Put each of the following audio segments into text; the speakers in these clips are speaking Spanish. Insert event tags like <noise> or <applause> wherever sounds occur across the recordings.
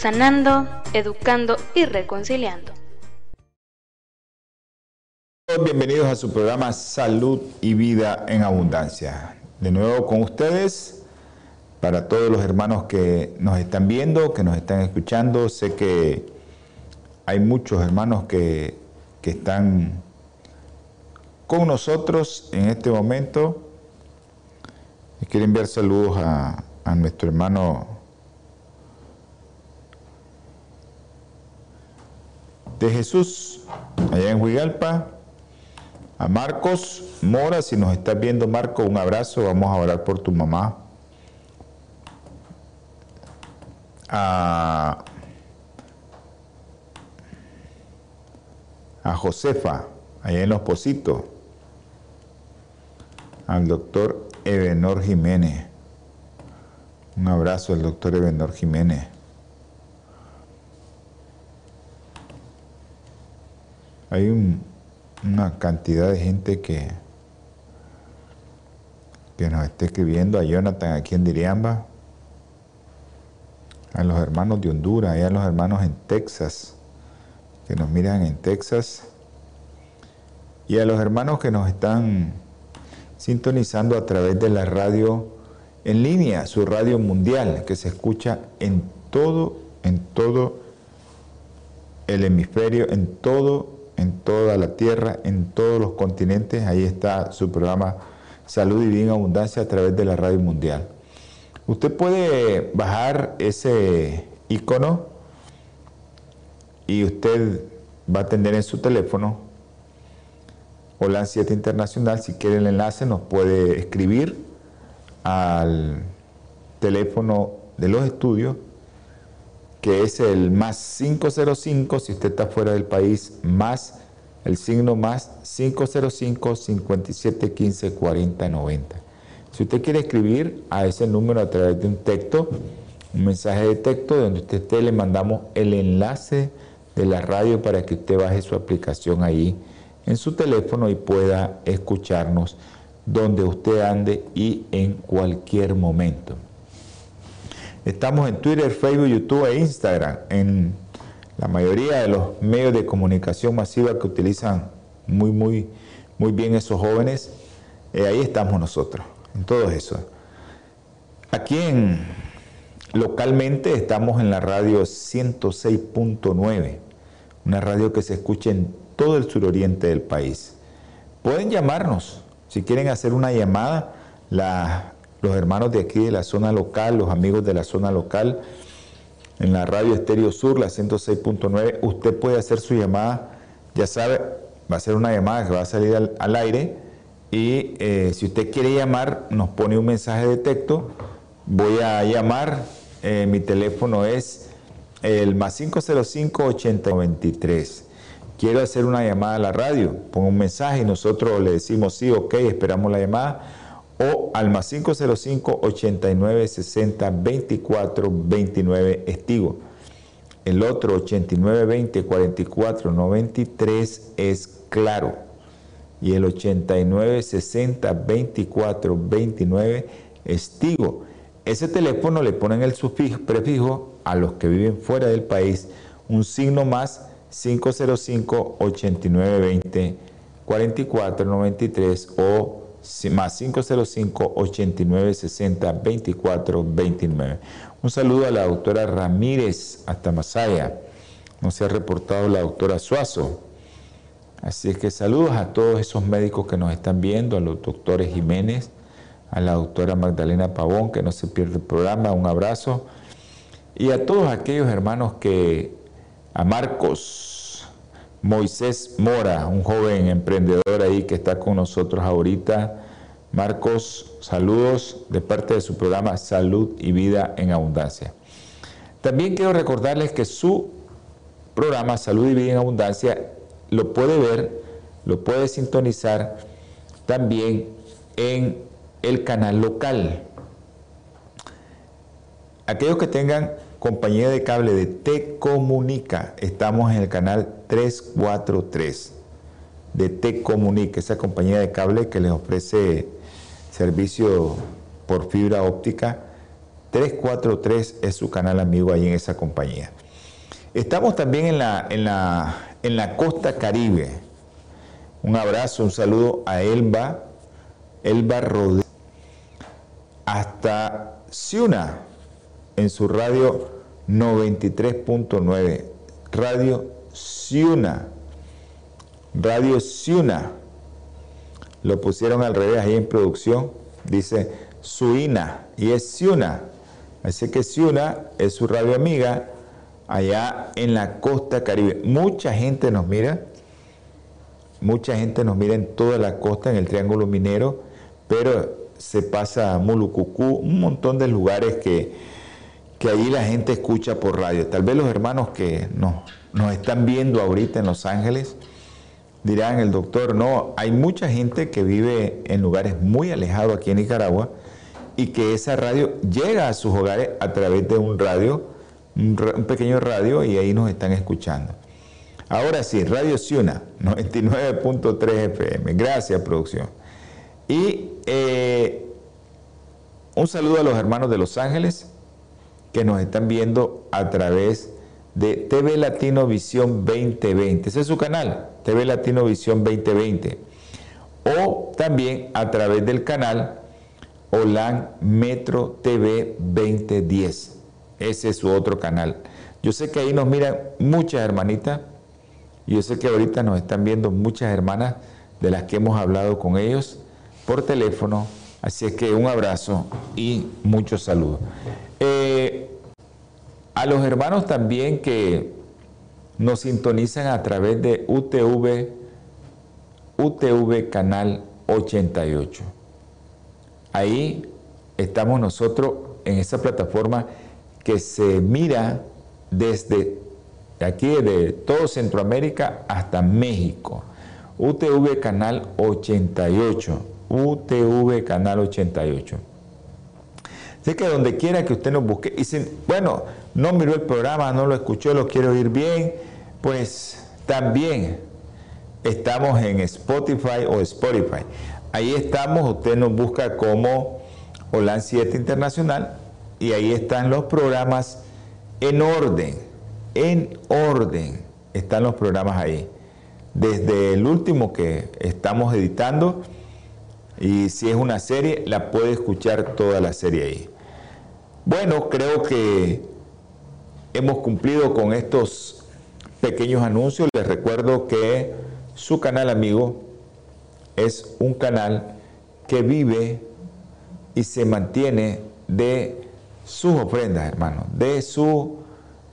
sanando, educando y reconciliando. Bienvenidos a su programa Salud y Vida en Abundancia. De nuevo con ustedes, para todos los hermanos que nos están viendo, que nos están escuchando, sé que hay muchos hermanos que, que están con nosotros en este momento. Quiero enviar saludos a nuestro hermano de Jesús, allá en Huigalpa. A Marcos Mora, si nos estás viendo, Marcos, un abrazo. Vamos a orar por tu mamá. A, a Josefa, allá en Los Positos. Al doctor Ebenor Jiménez. Un abrazo al doctor Ebenor Jiménez. Hay una cantidad de gente que, nos está escribiendo, a Jonathan aquí en Diriamba, a los hermanos de Honduras, a los hermanos en Texas, que nos miran en Texas, y a los hermanos que nos están sintonizando a través de la radio en línea, su radio mundial, que se escucha en todo, en todo el hemisferio, en todo en toda la tierra, en todos los continentes. Ahí está su programa Salud y Bien Abundancia a través de la radio mundial. Usted puede bajar ese icono y usted va a tener en su teléfono Hola 7 Internacional. Si quiere el enlace, nos puede escribir al teléfono de los estudios que es el más 505 si usted está fuera del país, más el signo más 505 57 15 40 90. Si usted quiere escribir a ese número a través de un texto, un mensaje de texto donde usted esté, le mandamos el enlace de la radio para que usted baje su aplicación ahí en su teléfono y pueda escucharnos donde usted ande y en cualquier momento. Estamos en Twitter, Facebook, YouTube e Instagram, en la mayoría de los medios de comunicación masiva que utilizan muy, muy, muy bien esos jóvenes. Eh, ahí estamos nosotros, en todo eso. Aquí en, localmente estamos en la radio 106.9, una radio que se escucha en todo el suroriente del país. Pueden llamarnos, si quieren hacer una llamada, la los hermanos de aquí de la zona local, los amigos de la zona local, en la radio Estéreo Sur, la 106.9, usted puede hacer su llamada, ya sabe, va a ser una llamada que va a salir al, aire y eh, si usted quiere llamar, nos pone un mensaje de texto, voy a llamar, eh, mi teléfono es el más 505 8093 quiero hacer una llamada a la radio, pongo un mensaje y nosotros le decimos sí, ok, esperamos la llamada o al más 505 89 60 24 29 Estigo. El otro 89 20 44 93 es claro. Y el 89 60 24 29 Estigo. Ese teléfono le ponen el sufijo, prefijo a los que viven fuera del país, un signo más 505 89 20 44 93 o más 505 89 60 24 29. Un saludo a la doctora Ramírez hasta Masaya. No se ha reportado la doctora Suazo. Así es que saludos a todos esos médicos que nos están viendo, a los doctores Jiménez, a la doctora Magdalena Pavón, que no se pierde el programa, un abrazo. Y a todos aquellos hermanos que, a Marcos, Moisés Mora, un joven emprendedor ahí que está con nosotros ahorita. Marcos, saludos de parte de su programa Salud y Vida en Abundancia. También quiero recordarles que su programa Salud y Vida en Abundancia lo puede ver, lo puede sintonizar también en el canal local. Aquellos que tengan compañía de cable de Te Comunica, estamos en el canal 343 de Te Comunica, esa compañía de cable que les ofrece servicio por fibra óptica. 343 es su canal amigo ahí en esa compañía. Estamos también en la, en la, en la costa caribe. Un abrazo, un saludo a Elba, Elba Rodríguez, hasta Ciuna, en su radio 93.9, Radio Ciuna, Radio Ciuna. Lo pusieron al revés ahí en producción, dice Suina y es Ciuna. Así que Ciuna es su radio amiga allá en la costa caribe. Mucha gente nos mira, mucha gente nos mira en toda la costa, en el Triángulo Minero, pero se pasa a Mulucucú, un montón de lugares que, que allí la gente escucha por radio. Tal vez los hermanos que nos, nos están viendo ahorita en Los Ángeles dirán, el doctor, no, hay mucha gente que vive en lugares muy alejados aquí en Nicaragua y que esa radio llega a sus hogares a través de un radio un, pequeño radio y ahí nos están escuchando. Ahora sí, Radio Ciuna, <laughs> 99.3 FM. Gracias, producción. Y eh, un saludo a los hermanos de Los Ángeles que nos están viendo a través de TV Latino Visión 2020. Ese es su canal, TV Latino Visión 2020. O también a través del canal OLAN Metro TV 2010. Ese es su otro canal. Yo sé que ahí nos miran muchas hermanitas. Yo sé que ahorita nos están viendo muchas hermanas de las que hemos hablado con ellos por teléfono. Así es que un abrazo y muchos saludos. Eh, a los hermanos también que nos sintonizan a través de UTV, UTV Canal 88. Ahí estamos nosotros en esa plataforma que se mira desde aquí, de todo Centroamérica hasta México. UTV Canal 88. UTV Canal 88. Así que donde quiera que usted nos busque, y dicen, bueno, no miró el programa, no lo escuchó, lo quiero oír bien, pues también estamos en Spotify o Spotify. Ahí estamos, usted nos busca como Holan 7 Internacional y ahí están los programas en orden, en orden están los programas ahí. Desde el último que estamos editando, y si es una serie, la puede escuchar toda la serie ahí. Bueno, creo que hemos cumplido con estos pequeños anuncios. Les recuerdo que su canal amigo es un canal que vive y se mantiene de sus ofrendas, hermano, de su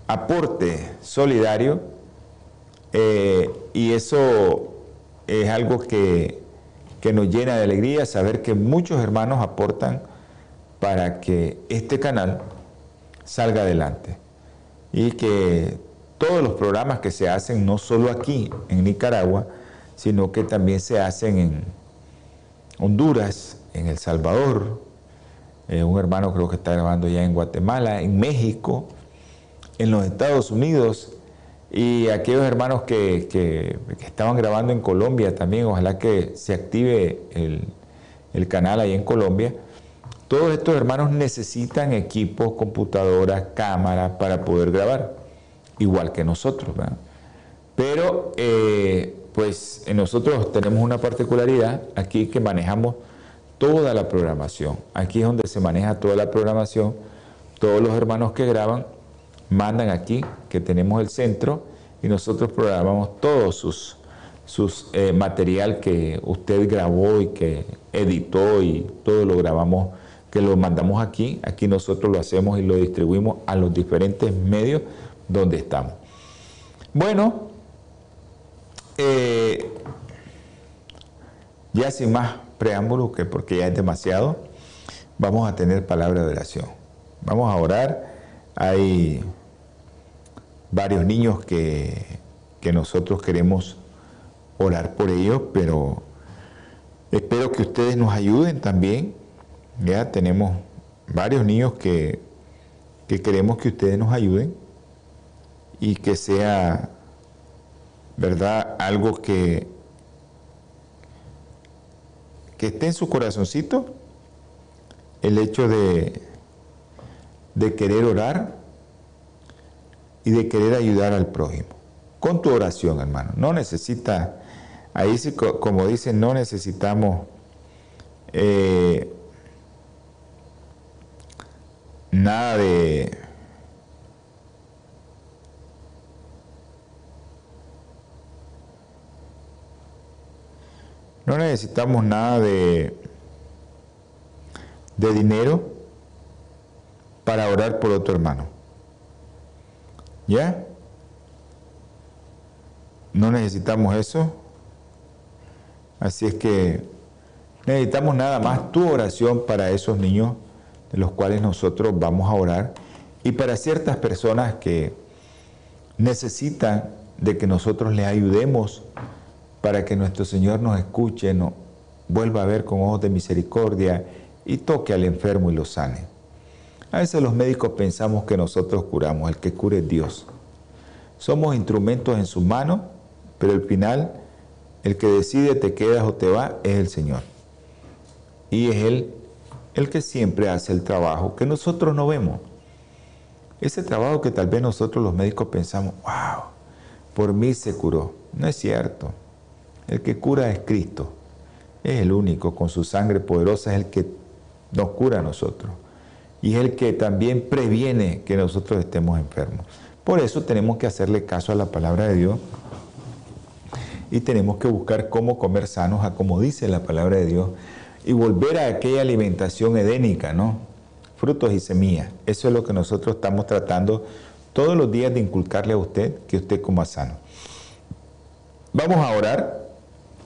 aporte solidario. Eh, y eso es algo que, que nos llena de alegría saber que muchos hermanos aportan para que este canal salga adelante. Y que todos los programas que se hacen, no solo aquí en Nicaragua, sino que también se hacen en Honduras, en El Salvador, eh, un hermano creo que está grabando ya en Guatemala, en México, en los Estados Unidos y aquellos hermanos que, que, estaban grabando en Colombia también, ojalá que se active el, el canal ahí en Colombia. Todos estos hermanos necesitan equipos, computadoras, cámaras para poder grabar, igual que nosotros. Pero eh, pues nosotros tenemos una particularidad aquí que manejamos toda la programación. Aquí es donde se maneja toda la programación. Todos los hermanos que graban mandan aquí, que tenemos el centro, y nosotros programamos todo sus, sus eh, material que usted grabó y que editó y todo lo grabamos, que lo mandamos aquí. Aquí nosotros lo hacemos y lo distribuimos a los diferentes medios donde estamos. Bueno, eh, ya sin más preámbulo, que porque ya es demasiado, vamos a tener palabra de oración. Vamos a orar. Hay varios niños que, que nosotros queremos orar por ellos, pero espero que ustedes nos ayuden también. Ya tenemos varios niños que, que queremos que ustedes nos ayuden y que sea, ¿verdad? Algo que, que esté en su corazoncito el hecho de, de querer orar y de querer ayudar al prójimo. Con tu oración, hermano. No necesita, ahí sí, como dicen, no necesitamos eh, nada de No necesitamos nada de, de dinero para orar por otro hermano. ¿Ya? No necesitamos eso. Así es que necesitamos nada más tu oración para esos niños de los cuales nosotros vamos a orar y para ciertas personas que necesitan de que nosotros les ayudemos para que nuestro Señor nos escuche, nos vuelva a ver con ojos de misericordia y toque al enfermo y lo sane. A veces los médicos pensamos que nosotros curamos, el que cure es Dios. Somos instrumentos en su mano, pero al final el que decide te quedas o te va es el Señor. Y es Él el que siempre hace el trabajo que nosotros no vemos. Ese trabajo que tal vez nosotros los médicos pensamos, wow, por mí se curó. No es cierto. El que cura es Cristo. Es el único, con su sangre poderosa es el que nos cura a nosotros. Y es el que también previene que nosotros estemos enfermos. Por eso tenemos que hacerle caso a la palabra de Dios y tenemos que buscar cómo comer sanos, a como dice la palabra de Dios, y volver a aquella alimentación edénica, ¿no? Frutos y semillas. Eso es lo que nosotros estamos tratando todos los días de inculcarle a usted, que usted coma sano. Vamos a orar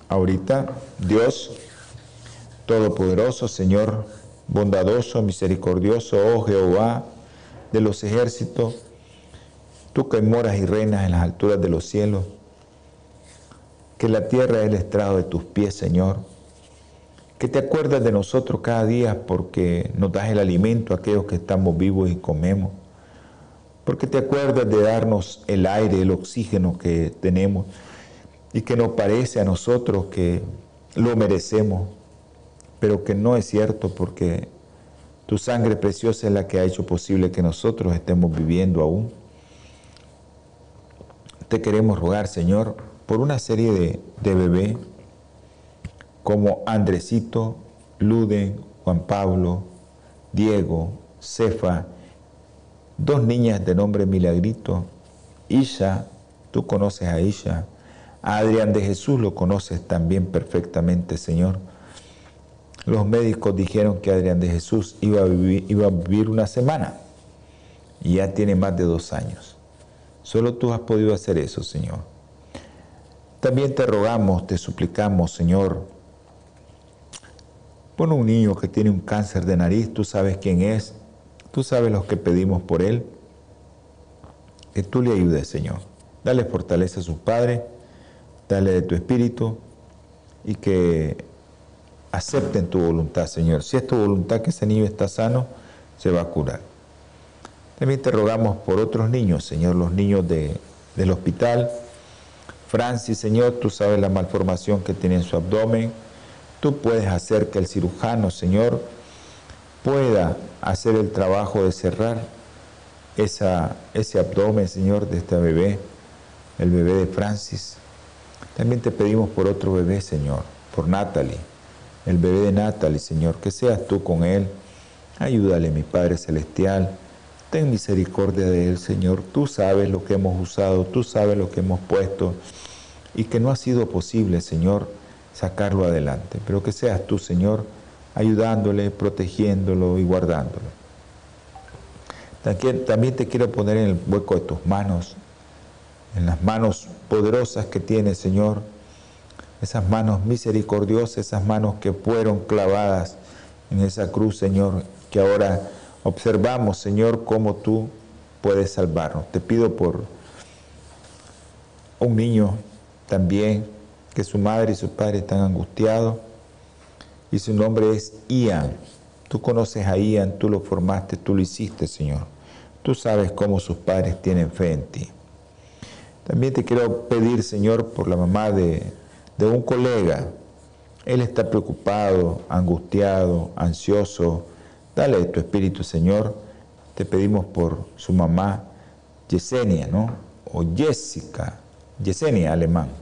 ahorita, Dios Todopoderoso, Señor bondadoso, misericordioso, oh Jehová de los ejércitos, tú que moras y reinas en las alturas de los cielos, que la tierra es el estrado de tus pies, Señor, que te acuerdas de nosotros cada día porque nos das el alimento a aquellos que estamos vivos y comemos, porque te acuerdas de darnos el aire, el oxígeno que tenemos, y que nos parece a nosotros que lo merecemos, pero que no es cierto porque tu sangre preciosa es la que ha hecho posible que nosotros estemos viviendo aún. Te queremos rogar, Señor, por una serie de, de bebés como Andresito, Luden, Juan Pablo, Diego, Cefa, dos niñas de nombre Milagrito, Isha, tú conoces a Isha, a Adrián de Jesús lo conoces también perfectamente, Señor. Los médicos dijeron que Adrián de Jesús iba a vivir, iba a vivir una semana y ya tiene más de dos años. Solo tú has podido hacer eso, Señor. También te rogamos, te suplicamos, Señor, por un niño que tiene un cáncer de nariz, tú sabes quién es, tú sabes lo que pedimos por él, que tú le ayudes, Señor. Dale fortaleza a su padre dale de tu espíritu y que acepten tu voluntad, Señor. Si es tu voluntad que ese niño está sano, se va a curar. También te rogamos por otros niños, Señor, los niños del hospital. Francis, Señor, tú sabes la malformación que tiene en su abdomen. Tú puedes hacer que el cirujano, Señor, pueda hacer el trabajo de cerrar esa, ese abdomen, Señor, de este bebé, el bebé de Francis. También te pedimos por otro bebé, Señor, por Natalie, el bebé de Natalie, Señor, que seas tú con él. Ayúdale, mi Padre Celestial. Ten misericordia de él, Señor. Tú sabes lo que hemos usado, tú sabes lo que hemos puesto y que no ha sido posible, Señor, sacarlo adelante. Pero que seas tú, Señor, ayudándole, protegiéndolo y guardándolo. También te quiero poner en el hueco de tus manos en las manos poderosas que tiene, Señor, esas manos misericordiosas, esas manos que fueron clavadas en esa cruz, Señor, que ahora observamos, Señor, cómo tú puedes salvarnos. Te pido por un niño también que su madre y su padre están angustiados y su nombre es Ian. Tú conoces a Ian, tú lo formaste, tú lo hiciste, Señor. Tú sabes cómo sus padres tienen fe en ti. También te quiero pedir, Señor, por la mamá de, de un colega. Él está preocupado, angustiado, ansioso. Dale tu espíritu, Señor. Te pedimos por su mamá, Yesenia, ¿no? O Jessica, Yesenia alemán.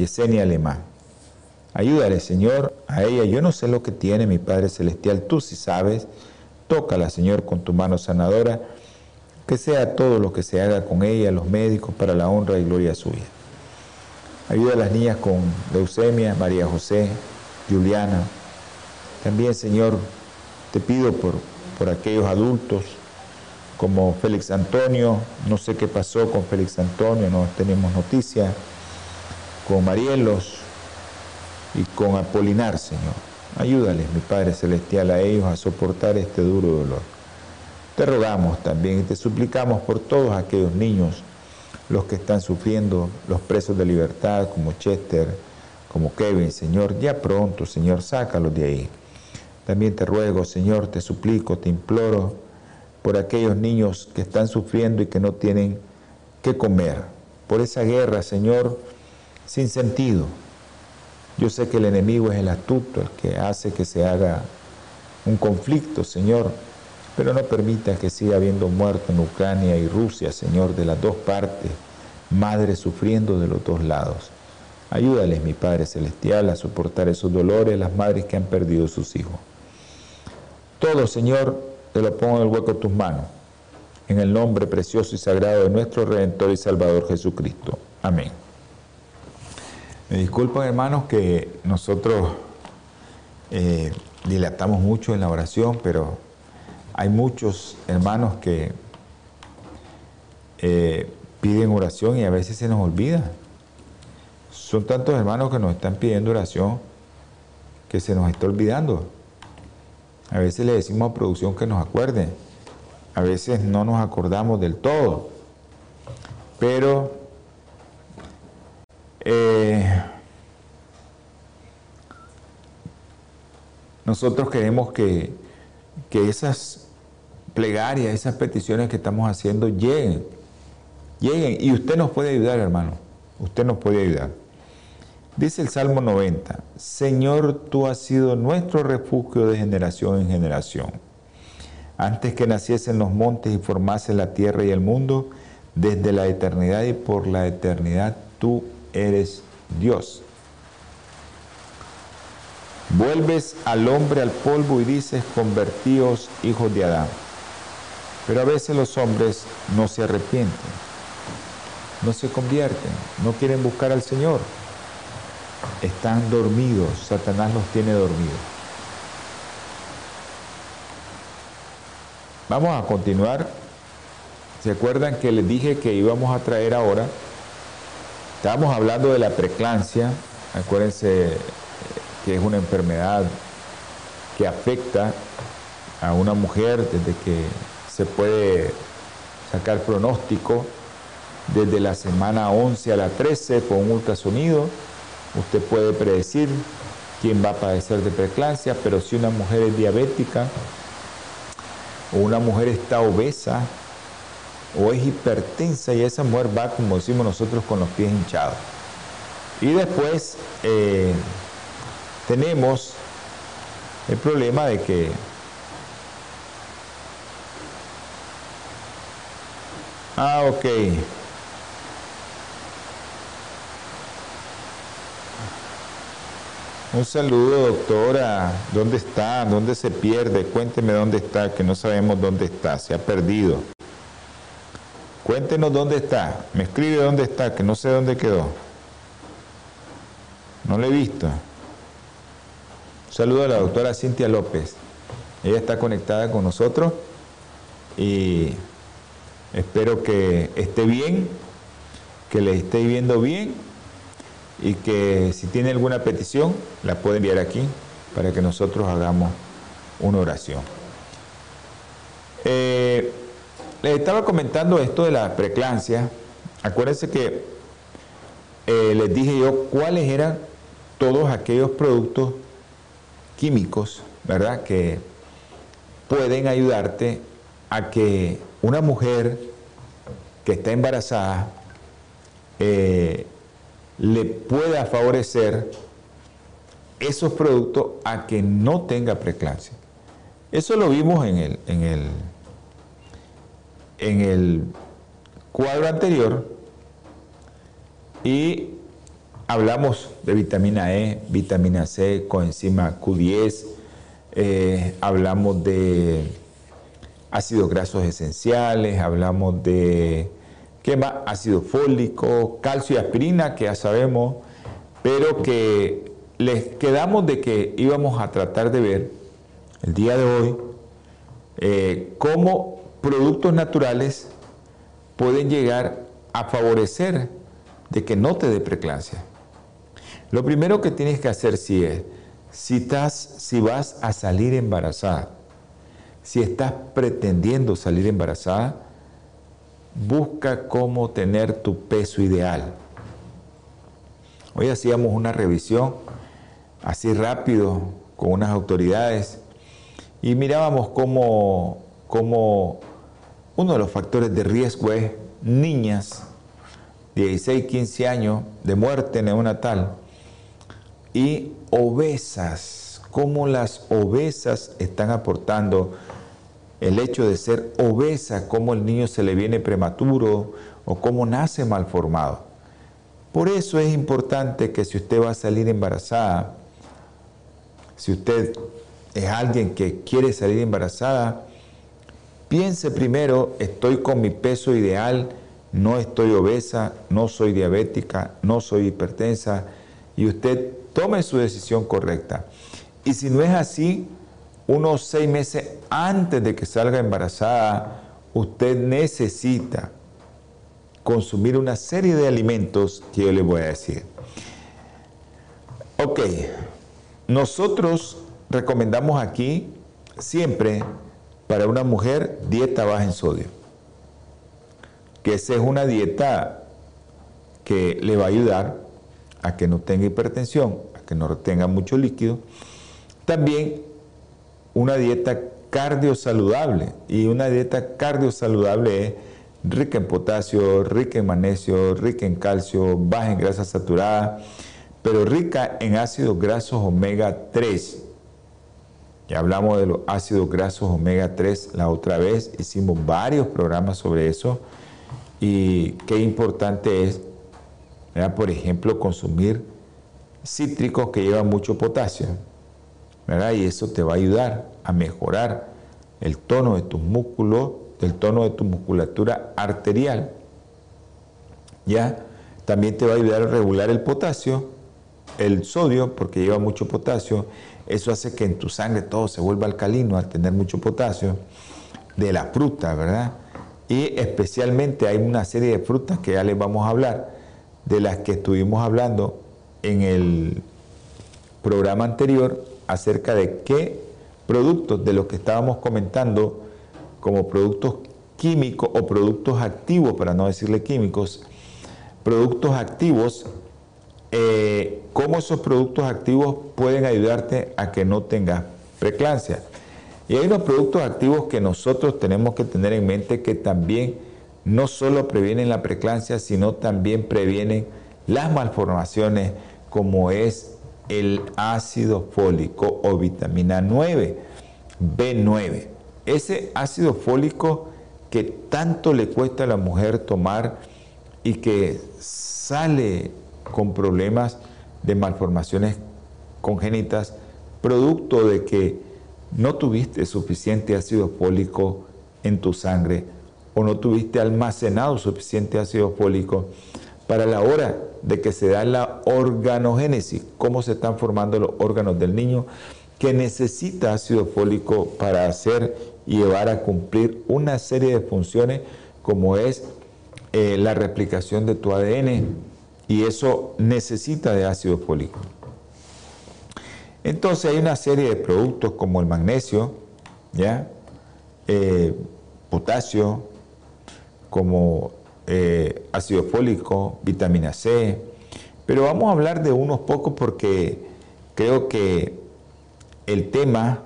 Yesenia alemán. Ayúdale, Señor, a ella. Yo no sé lo que tiene mi Padre Celestial. Tú sí sabes. Tócala, Señor, con tu mano sanadora. Que sea todo lo que se haga con ella, los médicos, para la honra y gloria suya. Ayuda a las niñas con leucemia, María José, Juliana. También, Señor, te pido por, por aquellos adultos como Félix Antonio. No sé qué pasó con Félix Antonio, no tenemos noticia. Con Marielos, y con Apolinar, Señor. Ayúdales, mi Padre Celestial, a ellos a soportar este duro dolor. Te rogamos también y te suplicamos por todos aquellos niños, los que están sufriendo, los presos de libertad, como Chester, como Kevin, Señor, ya pronto, Señor, sácalos de ahí. También te ruego, Señor, te suplico, te imploro por aquellos niños que están sufriendo y que no tienen qué comer, por esa guerra, Señor, sin sentido, yo sé que el enemigo es el astuto, el que hace que se haga un conflicto, Señor, pero no permita que siga habiendo muerto en Ucrania y Rusia, Señor, de las dos partes, madres sufriendo de los dos lados. Ayúdales, mi Padre Celestial, a soportar esos dolores, las madres que han perdido sus hijos. Todo, Señor, te lo pongo en el hueco de tus manos, en el nombre precioso y sagrado de nuestro Redentor y Salvador Jesucristo. Amén. Me disculpan hermanos que nosotros eh, dilatamos mucho en la oración, pero hay muchos hermanos que eh, piden oración y a veces se nos olvida. Son tantos hermanos que nos están pidiendo oración que se nos está olvidando. A veces le decimos a producción que nos acuerde. A veces no nos acordamos del todo. Pero eh, nosotros queremos que, que esas plegarias, esas peticiones que estamos haciendo lleguen, lleguen. Y usted nos puede ayudar, hermano. Usted nos puede ayudar. Dice el Salmo 90, Señor, tú has sido nuestro refugio de generación en generación. Antes que naciesen los montes y formase la tierra y el mundo, desde la eternidad y por la eternidad tú eres Dios. Vuelves al hombre al polvo y dices, convertíos hijos de Adán. Pero a veces los hombres no se arrepienten, no se convierten, no quieren buscar al Señor. Están dormidos, Satanás los tiene dormidos. Vamos a continuar. ¿Se acuerdan que les dije que íbamos a traer ahora Estábamos hablando de la preclancia, acuérdense que es una enfermedad que afecta a una mujer desde que se puede sacar pronóstico desde la semana 11 a la 13 con un ultrasonido. Usted puede predecir quién va a padecer de preclancia, pero si una mujer es diabética o una mujer está obesa, o es hipertensa y esa mujer va, como decimos nosotros, con los pies hinchados. Y después eh, tenemos el problema de que Ah, ok. Un saludo, doctora. ¿Dónde está? ¿Dónde se pierde? Cuénteme dónde está, que no sabemos dónde está. Se ha perdido. Cuéntenos dónde está. Me escribe dónde está, que no sé dónde quedó. No le he visto. saludo a la doctora Cintia López. Ella está conectada con nosotros y espero que esté bien, que le esté viendo bien y que si tiene alguna petición la puede enviar aquí para que nosotros hagamos una oración. Eh, les estaba comentando esto de la preclancia. Acuérdense que eh, les dije yo cuáles eran todos aquellos productos químicos, ¿verdad? Que pueden ayudarte a que una mujer que está embarazada eh, le pueda favorecer esos productos a que no tenga preeclampsia. Eso lo vimos en el, en el, en el cuadro anterior y hablamos de vitamina E, vitamina C, coenzima Q10, eh, hablamos de ácidos grasos esenciales, hablamos de ¿qué más? ácido fólico, calcio y aspirina, que ya sabemos, pero que les quedamos de que íbamos a tratar de ver el día de hoy eh, cómo productos naturales pueden llegar a favorecer de que no te dé preclancia. Lo primero que tienes que hacer si es, si, estás, si vas a salir embarazada, si estás pretendiendo salir embarazada, busca cómo tener tu peso ideal. Hoy hacíamos una revisión así rápido con unas autoridades y mirábamos cómo, cómo uno de los factores de riesgo es niñas, 16, 15 años de muerte neonatal y obesas, cómo las obesas están aportando el hecho de ser obesa, cómo el niño se le viene prematuro o cómo nace malformado. Por eso es importante que si usted va a salir embarazada, si usted es alguien que quiere salir embarazada, piense primero, estoy con mi peso ideal, no estoy obesa, no soy diabética, no soy hipertensa, y usted tome su decisión correcta. Y si no es así, unos seis meses antes de que salga embarazada, usted necesita consumir una serie de alimentos que yo le voy a decir. Ok, nosotros recomendamos aquí siempre para una mujer dieta baja en sodio, que esa es una dieta que le va a ayudar a que no tenga hipertensión, a que no tenga mucho líquido. También una dieta cardiosaludable. Y una dieta cardiosaludable es rica en potasio, rica en magnesio, rica en calcio, baja en grasa saturada, pero rica en ácidos grasos omega 3. Ya hablamos de los ácidos grasos omega 3 la otra vez, hicimos varios programas sobre eso y qué importante es, por ejemplo, consumir cítricos que llevan mucho potasio y eso te va a ayudar a mejorar el tono de tus músculos, el tono de tu musculatura arterial. ¿Ya? También te va a ayudar a regular el potasio, el sodio, porque lleva mucho potasio. Eso hace que en tu sangre todo se vuelva alcalino al tener mucho potasio. De la fruta, ¿verdad? Y especialmente hay una serie de frutas que ya les vamos a hablar, de las que estuvimos hablando en el programa anterior, acerca de qué productos de los que estábamos comentando como productos químicos o productos activos, para no decirle químicos, productos activos, eh, cómo esos productos activos pueden ayudarte a que no tengas preclancia. Y hay unos productos activos que nosotros tenemos que tener en mente que también no solo previenen la preclancia, sino también previenen las malformaciones como es el ácido fólico o vitamina 9, B9. Ese ácido fólico que tanto le cuesta a la mujer tomar y que sale con problemas de malformaciones congénitas, producto de que no tuviste suficiente ácido fólico en tu sangre o no tuviste almacenado suficiente ácido fólico para la hora de que se da la organogénesis, cómo se están formando los órganos del niño, que necesita ácido fólico para hacer y llevar a cumplir una serie de funciones como es eh, la replicación de tu ADN y eso necesita de ácido fólico. Entonces hay una serie de productos como el magnesio, ¿ya? Eh, potasio, como eh, ácido fólico, vitamina C, Pero vamos a hablar de unos pocos porque creo que el tema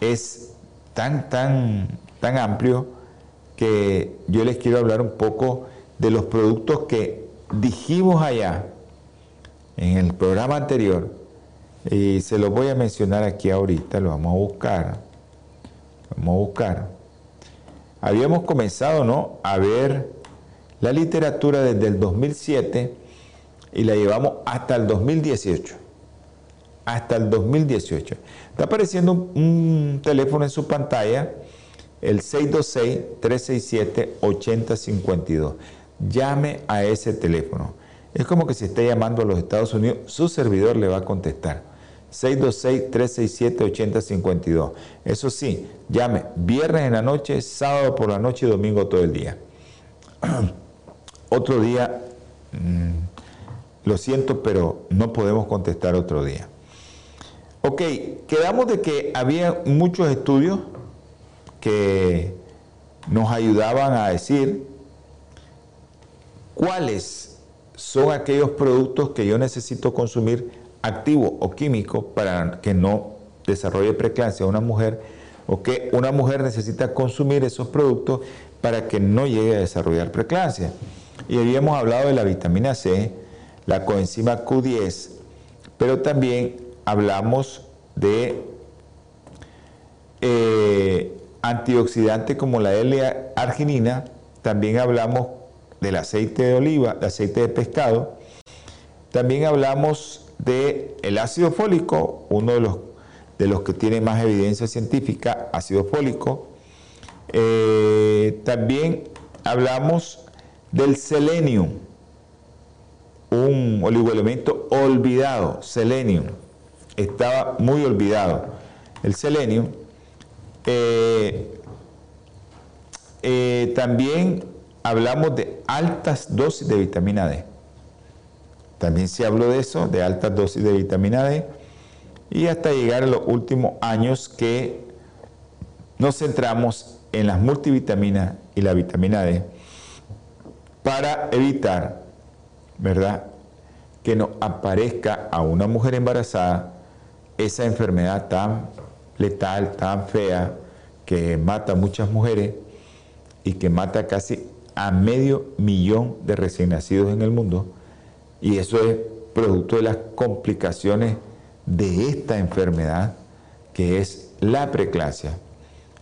es tan, tan, tan amplio que yo les quiero hablar un poco de los productos que dijimos allá en el programa anterior y se los voy a mencionar aquí ahorita, lo vamos a buscar. Vamos a buscar. Habíamos comenzado ¿no? a ver la literatura desde el 2007 y la llevamos hasta el 2018. Hasta el 2018. Está apareciendo un, teléfono en su pantalla, el 626-367-8052. Llame a ese teléfono. Es como que si esté llamando a los Estados Unidos, su servidor le va a contestar. 626-367-8052. Eso sí, llame viernes en la noche, sábado por la noche y domingo todo el día. <clears throat> otro día, mm, lo siento, pero no podemos contestar otro día. Ok, quedamos de que había muchos estudios que nos ayudaban a decir cuáles son aquellos productos que yo necesito consumir activo o químico para que no desarrolle preeclampsia una mujer o que una mujer necesita consumir esos productos para que no llegue a desarrollar preeclampsia. Y habíamos hablado de la vitamina C, la coenzima Q10, pero también hablamos de eh, antioxidantes como la L-arginina, también hablamos del aceite de oliva, del aceite de pescado, también hablamos del el ácido fólico, uno de los, de los que tiene más evidencia científica, ácido fólico. Eh, también hablamos del selenium, un oligoelemento olvidado, selenium estaba muy olvidado. El selenio. Eh, eh, también hablamos de altas dosis de vitamina D. También se habló de eso, de altas dosis de vitamina D. Y hasta llegar a los últimos años que nos centramos en las multivitaminas y la vitamina D para evitar, ¿verdad?, que nos aparezca a una mujer embarazada esa enfermedad tan letal, tan fea, que mata a muchas mujeres y que mata casi a medio millón de recién nacidos en el mundo. Y eso es producto de las complicaciones de esta enfermedad, que es la preclasia,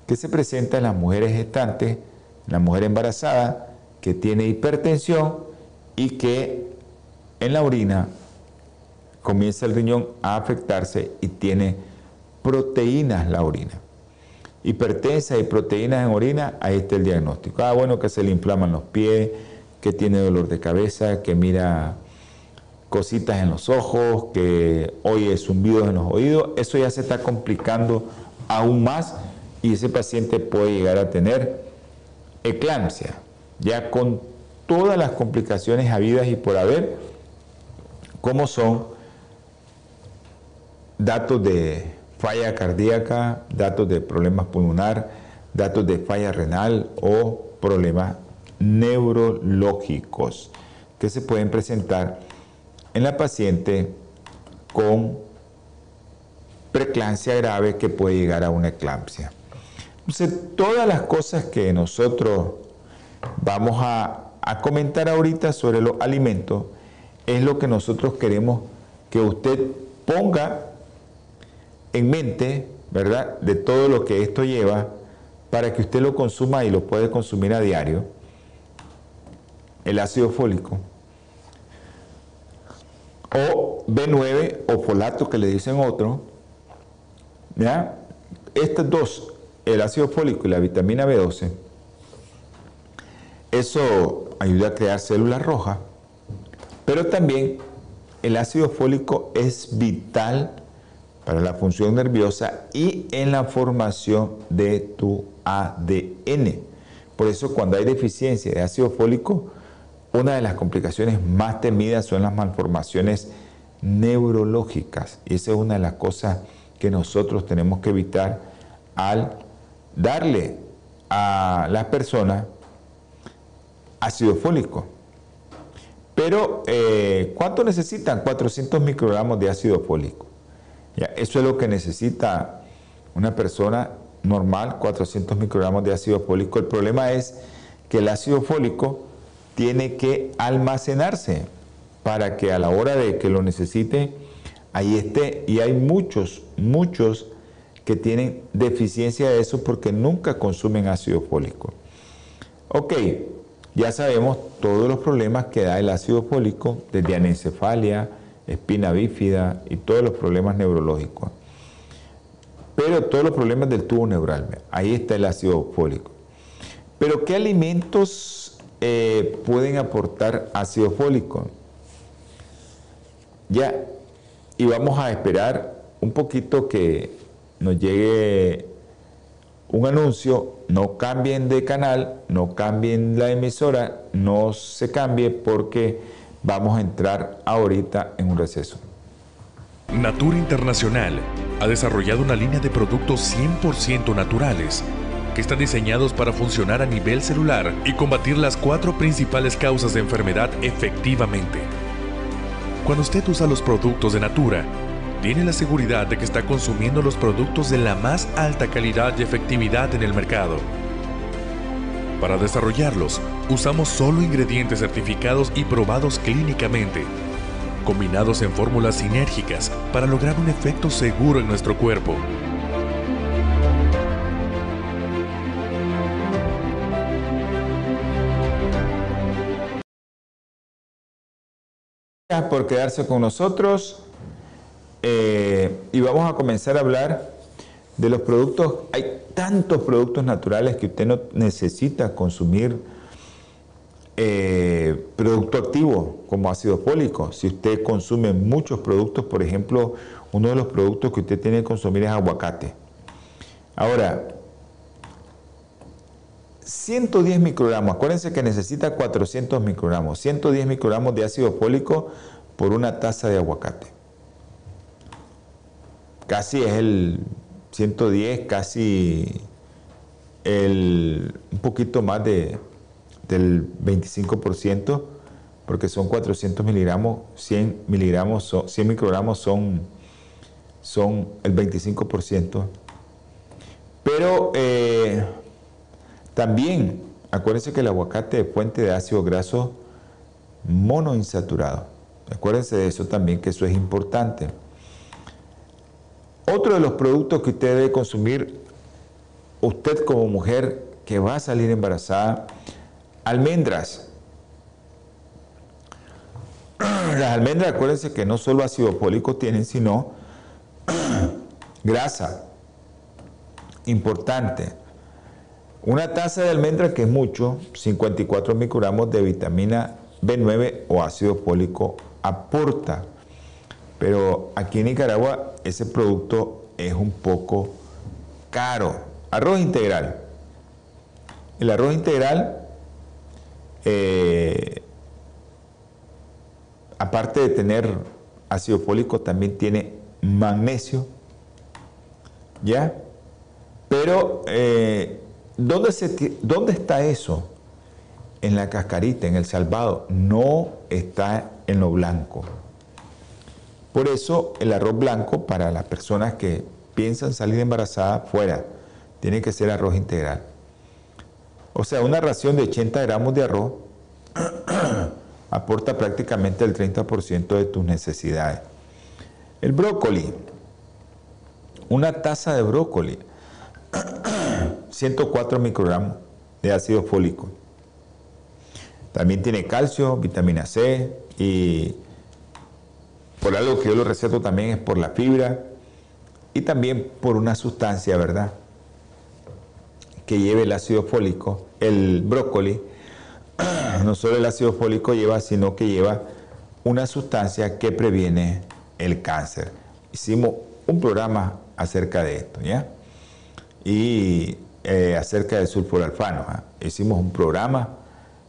que se presenta en las mujeres gestantes, en la mujer embarazada, que tiene hipertensión y que en la orina comienza el riñón a afectarse y tiene proteínas la orina. Hipertensa y proteínas en orina, ahí está el diagnóstico. Ah, bueno, que se le inflaman los pies, que tiene dolor de cabeza, que mira cositas en los ojos, que oye zumbidos en los oídos. Eso ya se está complicando aún más y ese paciente puede llegar a tener eclampsia, ya con todas las complicaciones habidas y por haber, como son datos de falla cardíaca, datos de problemas pulmonar, datos de falla renal o problemas neurológicos que se pueden presentar en la paciente con preclancia grave que puede llegar a una eclampsia. Entonces, todas las cosas que nosotros vamos a, a comentar ahorita sobre los alimentos es lo que nosotros queremos que usted ponga en mente, ¿verdad?, de todo lo que esto lleva para que usted lo consuma y lo puede consumir a diario. El ácido fólico. O B9 o folato que le dicen otro. ¿Ya? Estos dos, el ácido fólico y la vitamina B12, eso ayuda a crear células rojas, pero también el ácido fólico es vital para la función nerviosa y en la formación de tu ADN. Por eso cuando hay deficiencia de ácido fólico, una de las complicaciones más temidas son las malformaciones neurológicas. Y esa es una de las cosas que nosotros tenemos que evitar al darle a las personas ácido fólico. Pero, eh, ¿cuánto necesitan? 400 microgramos de ácido fólico. Eso es lo que necesita una persona normal, 400 microgramos de ácido fólico. El problema es que el ácido fólico tiene que almacenarse para que a la hora de que lo necesite, ahí esté. Y hay muchos, muchos que tienen deficiencia de eso porque nunca consumen ácido fólico. Ok, ya sabemos todos los problemas que da el ácido fólico, desde anencefalia, espina bífida y todos los problemas neurológicos. Pero todos los problemas del tubo neural, ahí está el ácido fólico. Pero ¿qué alimentos eh, pueden aportar ácido fólico? Ya, y vamos a esperar un poquito que nos llegue un anuncio, no cambien de canal, no cambien la emisora, no se cambie porque vamos a entrar ahorita en un receso. Natura Internacional ha desarrollado una línea de productos 100% naturales que están diseñados para funcionar a nivel celular y combatir las cuatro principales causas de enfermedad efectivamente. Cuando usted usa los productos de Natura, tiene la seguridad de que está consumiendo los productos de la más alta calidad y efectividad en el mercado. Para desarrollarlos, usamos solo ingredientes certificados y probados clínicamente, combinados en fórmulas sinérgicas para lograr un efecto seguro en nuestro cuerpo. por quedarse con nosotros. Eh, y vamos a comenzar a hablar de los productos. Hay tantos productos naturales que usted no necesita consumir eh, producto activo como ácido fólico. Si usted consume muchos productos, por ejemplo, uno de los productos que usted tiene que consumir es aguacate. Ahora, 110 microgramos, acuérdense que necesita 400 microgramos, 110 microgramos de ácido fólico por una taza de aguacate casi es el 110, casi el, un poquito más de, del 25%, porque son 400 miligramos, 100 miligramos, 100 microgramos son, son el 25%. Pero eh, también, acuérdense que el aguacate es fuente de ácido graso monoinsaturado. Acuérdense de eso también, que eso es importante. Otro de los productos que usted debe consumir, usted como mujer que va a salir embarazada, almendras. <clears throat> Las almendras, acuérdense que no solo ácido fólico tienen, sino <clears throat> grasa. Importante. Una taza de almendra, que es mucho, 54 microgramos de vitamina B9 o ácido fólico aporta. Pero aquí en Nicaragua ese producto es un poco caro. Arroz integral. El arroz integral, eh, aparte de tener ácido fólico, también tiene magnesio. ¿Ya? Pero, eh, ¿dónde, ¿dónde está eso? En la cascarita, en el salvado. No está en lo blanco. Por eso el arroz blanco para las personas que piensan salir embarazada fuera, tiene que ser arroz integral. O sea, una ración de 80 gramos de arroz <clears throat> aporta prácticamente el 30% de tus necesidades. El brócoli, una taza de brócoli, <clears throat> 104 microgramos de ácido fólico. También tiene calcio, vitamina C y por algo que yo lo receto también es por la fibra y también por una sustancia, ¿verdad? Que lleve el ácido fólico, el brócoli. <clears throat> No solo el ácido fólico lleva, sino que lleva una sustancia que previene el cáncer. Hicimos un programa acerca de esto, ¿ya? Y eh, acerca del sulforalfano. ¿ah? Hicimos un programa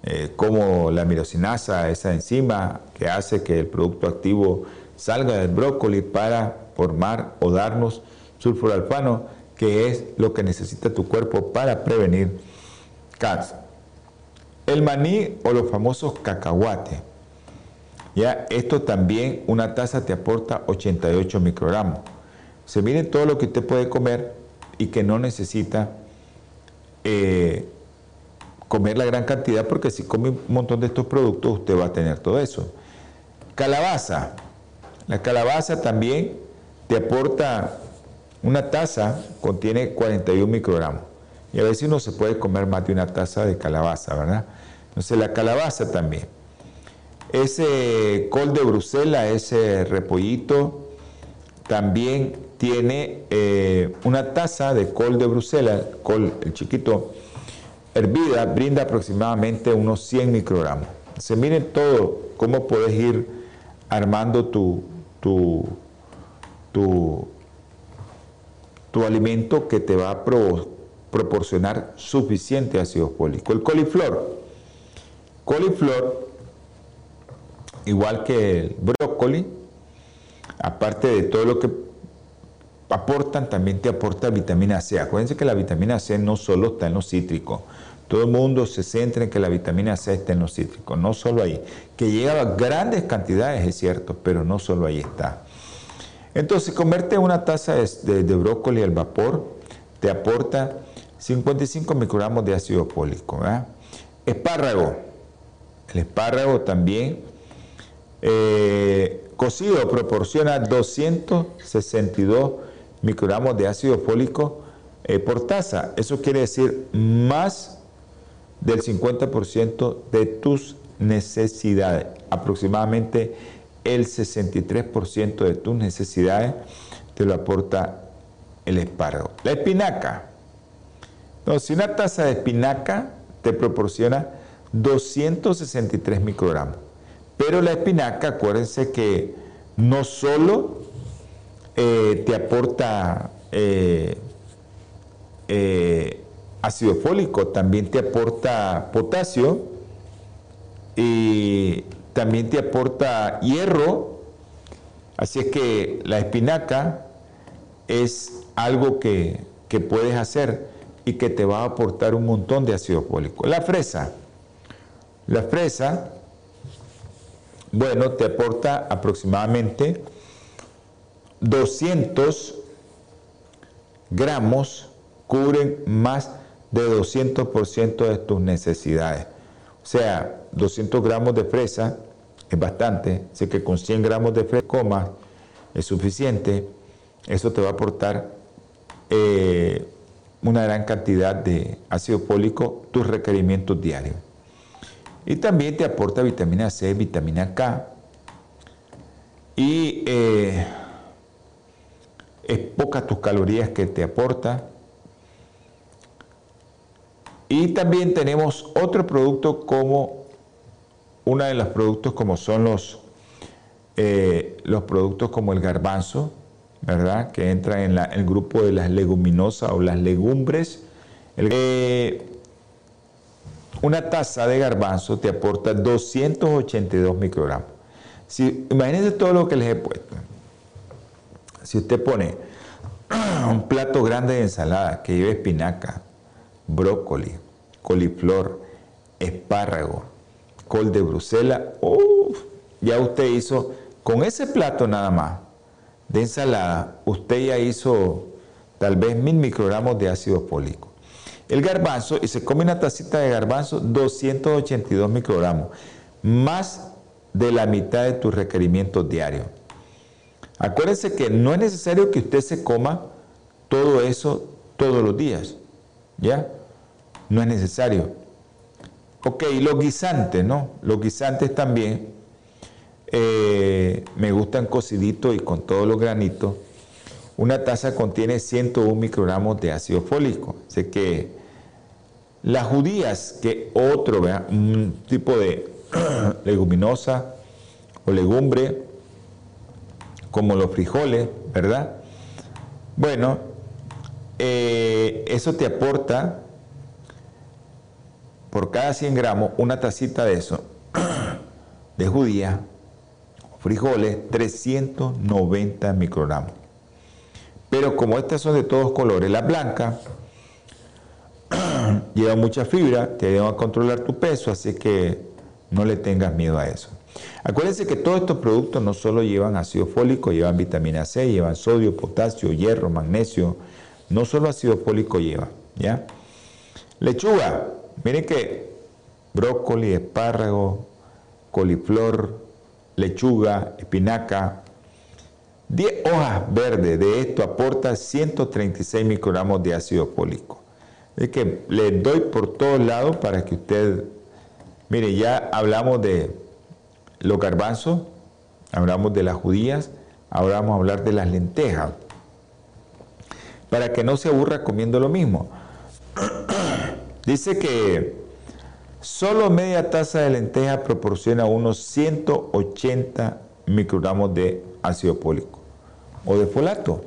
eh, como la mirosinasa, esa enzima que hace que el producto activo salga del brócoli para formar o darnos sulforalfano, que es lo que necesita tu cuerpo para prevenir cáncer. El maní o los famosos cacahuates. Ya, esto también, una taza te aporta 88 microgramos. Se miren todo lo que usted puede comer y que no necesita eh, comer la gran cantidad, porque si come un montón de estos productos, usted va a tener todo eso. Calabaza. La calabaza también te aporta una taza, contiene 41 microgramos. Y a veces uno se puede comer más de una taza de calabaza, ¿verdad? Entonces la calabaza también. Ese col de Bruselas, ese repollito, también tiene eh, una taza de col de Bruselas, col, el chiquito, hervida, brinda aproximadamente unos 100 microgramos. Se miren todo, cómo puedes ir armando tu, tu, tu, tu alimento que te va a proporcionar suficiente ácido fólico. El coliflor. Coliflor, igual que el brócoli, aparte de todo lo que aportan, también te aporta vitamina C. Acuérdense que la vitamina C no solo está en los cítricos. Todo el mundo se centra en que la vitamina C está en los cítricos, no solo ahí. Que llega a grandes cantidades, es cierto, pero no solo ahí está. Entonces, comerte una taza de, brócoli al vapor te aporta 55 microgramos de ácido fólico. Espárrago. El espárrago también eh, cocido proporciona 262 microgramos de ácido fólico eh, por taza. Eso quiere decir más del 50% de tus necesidades, aproximadamente el 63% de tus necesidades te lo aporta el espárrago. La espinaca. Entonces, una taza de espinaca te proporciona 263 microgramos. Pero la espinaca, acuérdense que no solo eh, te aporta eh, eh, ácido fólico, también te aporta potasio y también te aporta hierro. Así es que la espinaca es algo que, que puedes hacer y que te va a aportar un montón de ácido fólico. La fresa. La fresa, bueno, te aporta aproximadamente 200 gramos, cubren más de 200% de tus necesidades. O sea, 200 gramos de fresa es bastante, así que con 100 gramos de fresa es suficiente. Eso te va a aportar eh, una gran cantidad de ácido fólico, tus requerimientos diarios. Y también te aporta vitamina C, vitamina K. Y eh, es pocas tus calorías que te aporta. Y también tenemos otro producto como uno de los productos como son los, eh, los productos como el garbanzo, ¿verdad? Que entra en el grupo de las leguminosas o las legumbres. Eh, una taza de garbanzo te aporta 282 microgramos. Si, imagínense todo lo que les he puesto. Si usted pone <clears throat> un plato grande de ensalada que lleve espinaca, brócoli, coliflor, espárrago, col de Bruselas, ya usted hizo, con ese plato nada más de ensalada, usted ya hizo tal vez mil microgramos de ácido fólico. El garbanzo, y se come una tacita de garbanzo, 282 microgramos, más de la mitad de tus requerimientos diarios. Acuérdense que no es necesario que usted se coma todo eso todos los días. ¿Ya? No es necesario. Ok, los guisantes, ¿no? Los guisantes también eh, me gustan cociditos y con todos los granitos. Una taza contiene 101 microgramos de ácido fólico. Así que las judías, que otro, un tipo de <clears throat> leguminosa o legumbre, como los frijoles, ¿verdad? Bueno, eh, eso te aporta por cada 100 gramos una tacita de eso, <clears throat> de judía, frijoles, 390 microgramos. Pero como estas son de todos colores, la blanca <clears throat> lleva mucha fibra, te va a controlar tu peso, así que no le tengas miedo a eso. Acuérdense que todos estos productos no solo llevan ácido fólico, llevan vitamina C, llevan sodio, potasio, hierro, magnesio. No solo ácido fólico lleva, ¿ya? Lechuga, miren que brócoli, espárrago, coliflor, lechuga, espinaca, 10 hojas verdes de esto aporta 136 microgramos de ácido fólico. Es que le doy por todos lados para que usted, mire, ya hablamos de los garbanzos, hablamos de las judías, ahora vamos a hablar de las lentejas, para que no se aburra comiendo lo mismo. <clears throat> Dice que solo media taza de lenteja proporciona unos 180 microgramos de ácido fólico o de folato.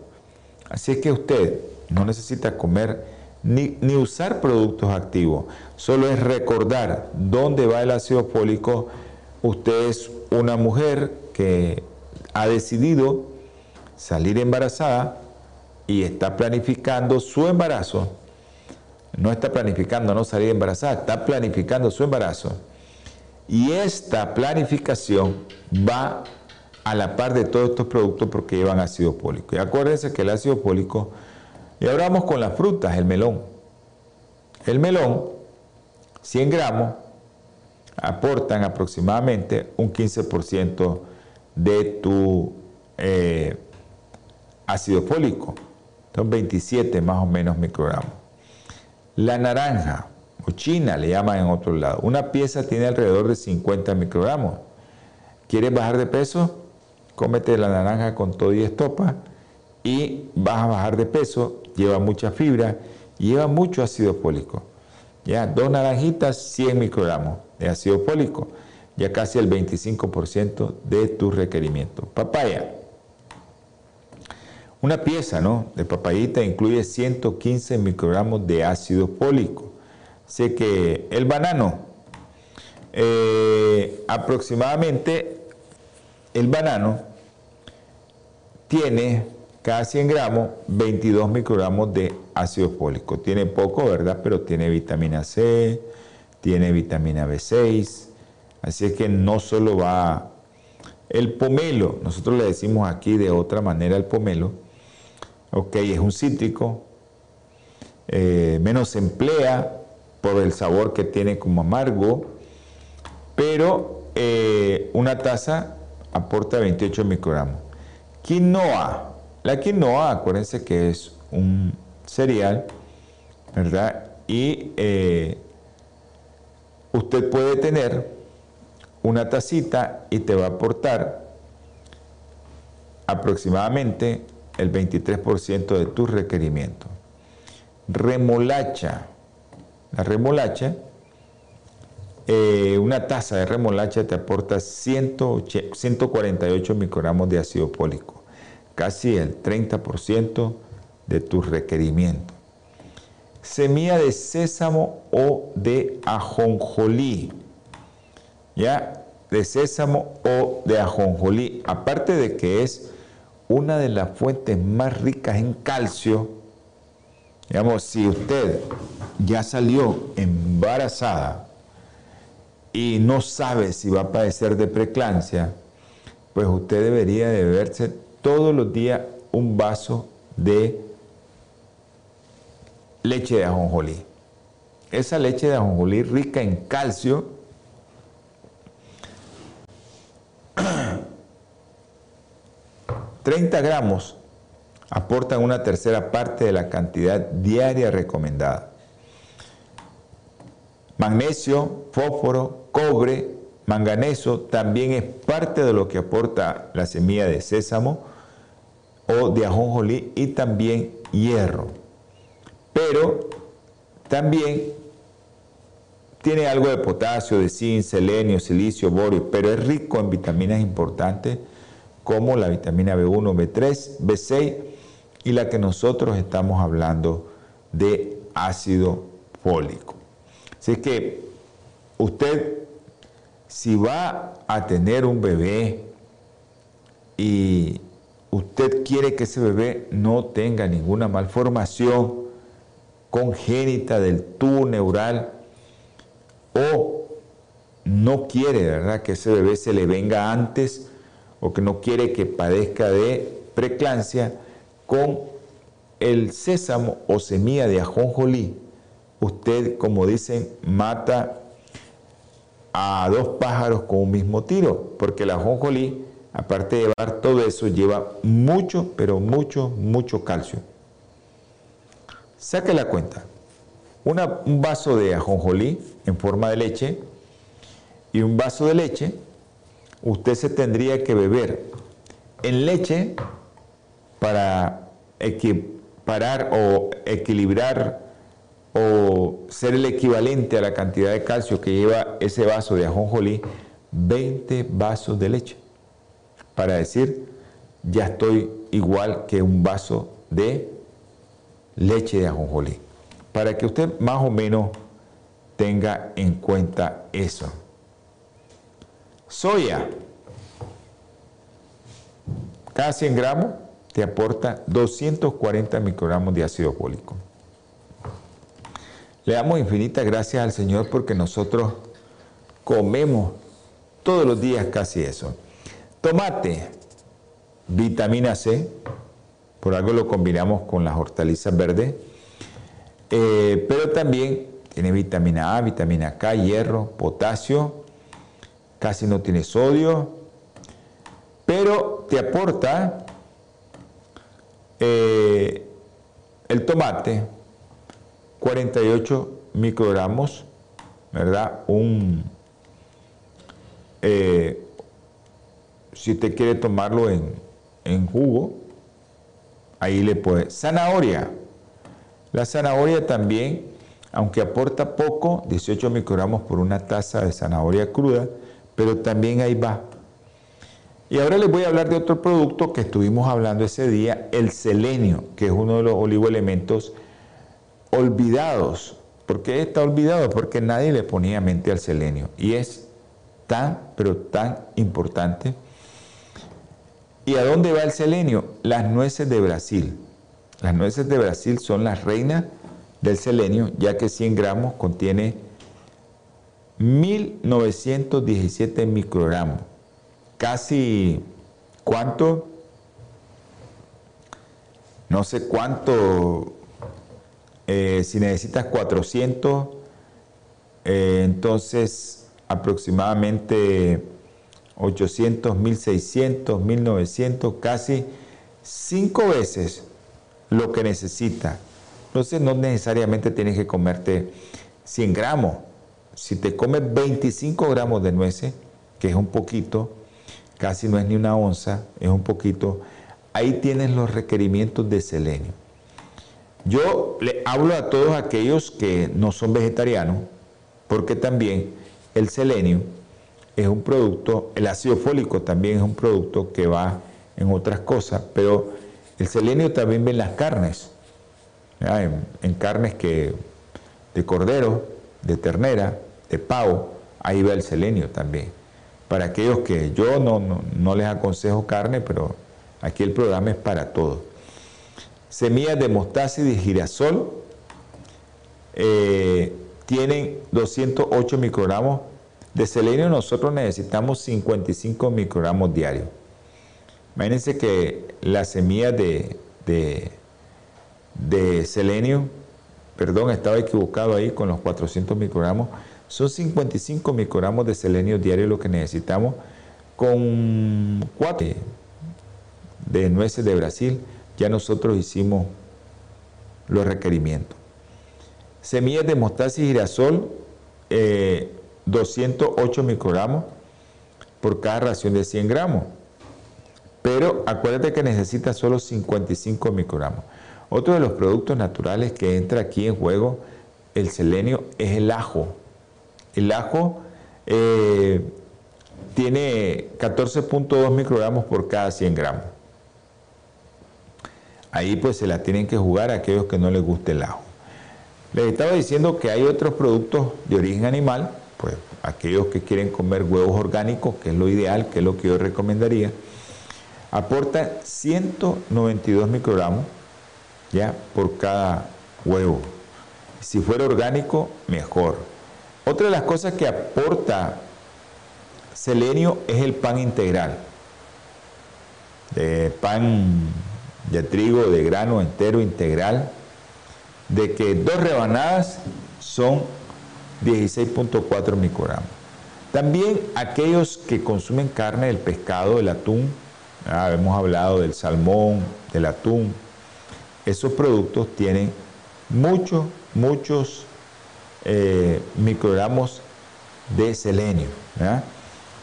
Así es que usted no necesita comer ni, ni, usar productos activos, solo es recordar dónde va el ácido fólico. Usted es una mujer que ha decidido salir embarazada y está planificando su embarazo. No está planificando no salir embarazada, está planificando su embarazo. Y esta planificación va a la par de todos estos productos porque llevan ácido fólico. Y acuérdense que el ácido fólico, y ahora vamos con las frutas, el melón. El melón, 100 gramos, aportan aproximadamente un 15% de tu eh, ácido fólico. Son 27 más o menos microgramos. La naranja, o china le llaman en otro lado, una pieza tiene alrededor de 50 microgramos. ¿Quieres bajar de peso? cómete la naranja con todo y estopa y vas a bajar de peso, lleva mucha fibra lleva mucho ácido fólico. Ya, dos naranjitas, 100 microgramos de ácido fólico, ya casi el 25% de tu requerimiento. Papaya. Una pieza ¿no? de papayita incluye 115 microgramos de ácido fólico. Sé que el banano, eh, aproximadamente el banano tiene cada 100 gramos 22 microgramos de ácido fólico. Tiene poco, ¿verdad? Pero tiene vitamina C, tiene vitamina B6. Así es que no solo va... El pomelo, nosotros le decimos aquí de otra manera el pomelo, ok, es un cítrico, eh, menos se emplea por el sabor que tiene como amargo, pero eh, una taza aporta 28 microgramos. Quinoa. La quinoa, acuérdense que es un cereal, ¿verdad? Y eh, usted puede tener una tacita y te va a aportar aproximadamente el 23% de tu requerimiento. Remolacha. La remolacha eh, una taza de remolacha te aporta 148 microgramos de ácido fólico, casi el 30% de tu requerimiento. Semilla de sésamo o de ajonjolí. ¿Ya? De sésamo o de ajonjolí. Aparte de que es una de las fuentes más ricas en calcio, digamos, si usted ya salió embarazada, y no sabe si va a padecer de preclancia, pues usted debería de beberse todos los días un vaso de leche de ajonjolí. Esa leche de ajonjolí rica en calcio ...30 gramos aportan una tercera parte de la cantidad diaria recomendada. Magnesio, fósforo, cobre, manganeso, también es parte de lo que aporta la semilla de sésamo o de ajonjolí y también hierro. Pero también tiene algo de potasio, de zinc, selenio, silicio, borio, pero es rico en vitaminas importantes como la vitamina B1, B3, B6 y la que nosotros estamos hablando de ácido fólico. Así que usted si va a tener un bebé y usted quiere que ese bebé no tenga ninguna malformación congénita del tubo neural o no quiere, ¿verdad?, que ese bebé se le venga antes o que no quiere que padezca de preclancia, con el sésamo o semilla de ajonjolí, usted, como dicen, mata a dos pájaros con un mismo tiro, porque el ajonjolí, aparte de llevar todo eso, lleva mucho, pero mucho, mucho calcio. Saque la cuenta. un vaso de ajonjolí en forma de leche y un vaso de leche, usted se tendría que beber en leche para equiparar o equilibrar o ser el equivalente a la cantidad de calcio que lleva ese vaso de ajonjolí, 20 vasos de leche. Para decir, ya estoy igual que un vaso de leche de ajonjolí. Para que usted más o menos tenga en cuenta eso. Soya. Cada 100 gramos te aporta 240 microgramos de ácido fólico. Le damos infinitas gracias al Señor porque nosotros comemos todos los días casi eso. Tomate, vitamina C, por algo lo combinamos con las hortalizas verdes, eh, pero también tiene vitamina A, vitamina K, hierro, potasio, casi no tiene sodio, pero te aporta eh, el tomate 48 microgramos, ¿verdad? Un, eh, si usted quiere tomarlo en, en jugo, ahí le puede. Zanahoria. La zanahoria también, aunque aporta poco, 18 microgramos por una taza de zanahoria cruda, pero también ahí va. Y ahora les voy a hablar de otro producto que estuvimos hablando ese día, el selenio, que es uno de los oligoelementos olvidados. ¿Por qué está olvidado? Porque nadie le ponía mente al selenio. Y es tan, pero tan importante. ¿Y a dónde va el selenio? Las nueces de Brasil. Las nueces de Brasil son las reinas del selenio, ya que 100 gramos contiene 1917 microgramos. Casi, ¿cuánto? No sé cuánto eh, si necesitas 400, eh, entonces aproximadamente 800, 1600, 1900, casi cinco veces lo que necesita. Entonces no necesariamente tienes que comerte 100 gramos. Si te comes 25 gramos de nueces, que es un poquito, casi no es ni una onza, es un poquito, ahí tienes los requerimientos de selenio. Yo le hablo a todos aquellos que no son vegetarianos, porque también el selenio es un producto, el ácido fólico también es un producto que va en otras cosas, pero el selenio también ve en las carnes, en, carnes que de cordero, de ternera, de pavo, ahí va el selenio también. Para aquellos que yo no, no les aconsejo carne, pero aquí el programa es para todos semillas de mostaza y de girasol eh, tienen 208 microgramos de selenio. Nosotros necesitamos 55 microgramos diarios. Imagínense que las semillas de, de, de selenio, perdón, estaba equivocado ahí con los 400 microgramos, son 55 microgramos de selenio diario lo que necesitamos con 4 de nueces de Brasil ya nosotros hicimos los requerimientos. Semillas de mostaza y girasol, 208 eh, microgramos por cada ración de 100 gramos. Pero acuérdate que necesita solo 55 microgramos. Otro de los productos naturales que entra aquí en juego, el selenio, es el ajo. El ajo eh, tiene 14.2 microgramos por cada 100 gramos. Ahí pues se la tienen que jugar a aquellos que no les guste el ajo. Les estaba diciendo que hay otros productos de origen animal, pues aquellos que quieren comer huevos orgánicos, que es lo ideal, que es lo que yo recomendaría, aporta 192 microgramos ya por cada huevo. Si fuera orgánico, mejor. Otra de las cosas que aporta selenio es el pan integral, de pan de trigo, de grano entero integral, de que dos rebanadas son 16.4 microgramos. También aquellos que consumen carne del pescado, del atún, hemos hablado del salmón, del atún, esos productos tienen muchos, muchos eh, microgramos de selenio.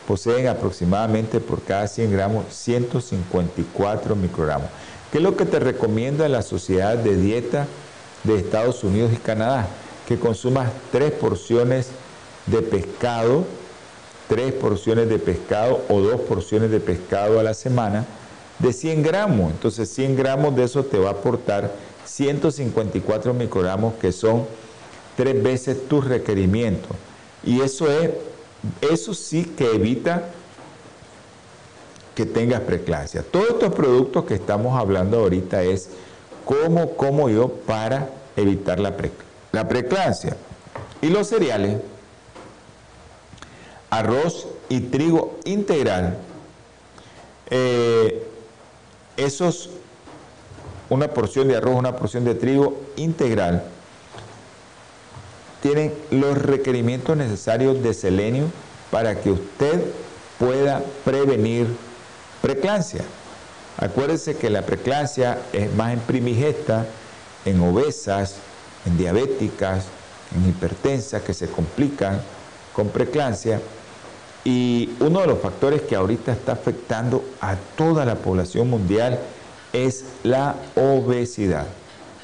Poseen aproximadamente por cada 100 gramos 154 microgramos. ¿Qué es lo que te recomienda la Sociedad de Dieta de Estados Unidos y Canadá? Que consumas tres porciones de pescado, tres porciones de pescado o dos porciones de pescado a la semana de 100 gramos. Entonces 100 gramos de eso te va a aportar 154 microgramos que son tres veces tu requerimiento. Y eso es, eso sí que evita que tengas preclancia. Todos estos productos que estamos hablando ahorita es cómo como yo para evitar la, la preclancia. Y los cereales, arroz y trigo integral, eh, esos, una porción de arroz, una porción de trigo integral, tienen los requerimientos necesarios de selenio para que usted pueda prevenir preclancia. Acuérdese que la preclancia es más en primigesta, en obesas, en diabéticas, en hipertensas que se complican con preclancia y uno de los factores que ahorita está afectando a toda la población mundial es la obesidad.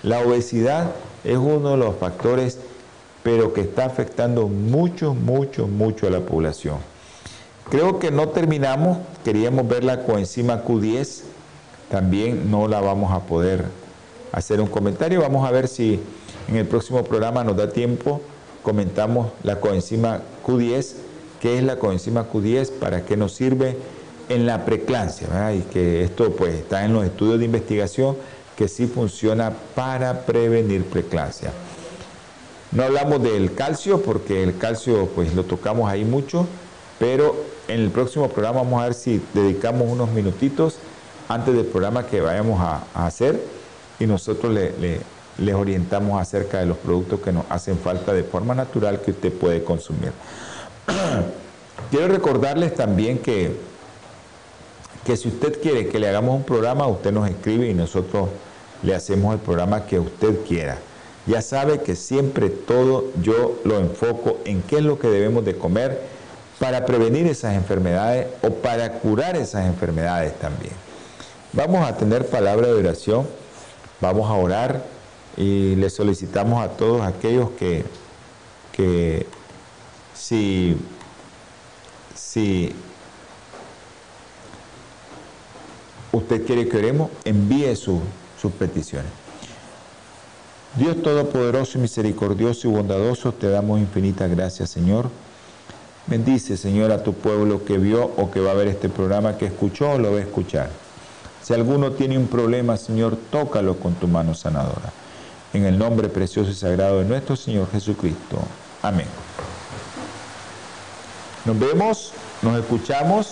La obesidad es uno de los factores, pero que está afectando mucho, mucho, mucho a la población. Creo que no terminamos, queríamos ver la coenzima Q10, también no la vamos a poder hacer un comentario. Vamos a ver si en el próximo programa nos da tiempo, comentamos la coenzima Q10 qué es la coenzima Q10, para qué nos sirve en la preclancia, y que esto pues está en los estudios de investigación que sí funciona para prevenir preclancia. No hablamos del calcio porque el calcio pues lo tocamos ahí mucho, pero en el próximo programa vamos a ver si dedicamos unos minutitos antes del programa que vayamos a, hacer y nosotros les orientamos acerca de los productos que nos hacen falta de forma natural que usted puede consumir. <clears throat> Quiero recordarles también que, que si usted quiere que le hagamos un programa, usted nos escribe y nosotros le hacemos el programa que usted quiera. Ya sabe que siempre todo yo lo enfoco en qué es lo que debemos de comer para prevenir esas enfermedades o para curar esas enfermedades también. Vamos a tener palabra de oración, vamos a orar y le solicitamos a todos aquellos que, que si, si usted quiere que oremos, envíe sus peticiones. Dios Todopoderoso y misericordioso y bondadoso, te damos infinitas gracias, Señor. Bendice, Señor, a tu pueblo que vio o que va a ver este programa, que escuchó o lo va a escuchar. Si alguno tiene un problema, Señor, tócalo con tu mano sanadora. En el nombre precioso y sagrado de nuestro Señor Jesucristo. Amén. Nos vemos, nos escuchamos.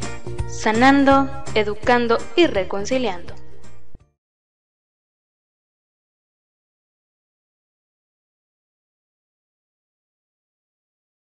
sanando, educando y reconciliando.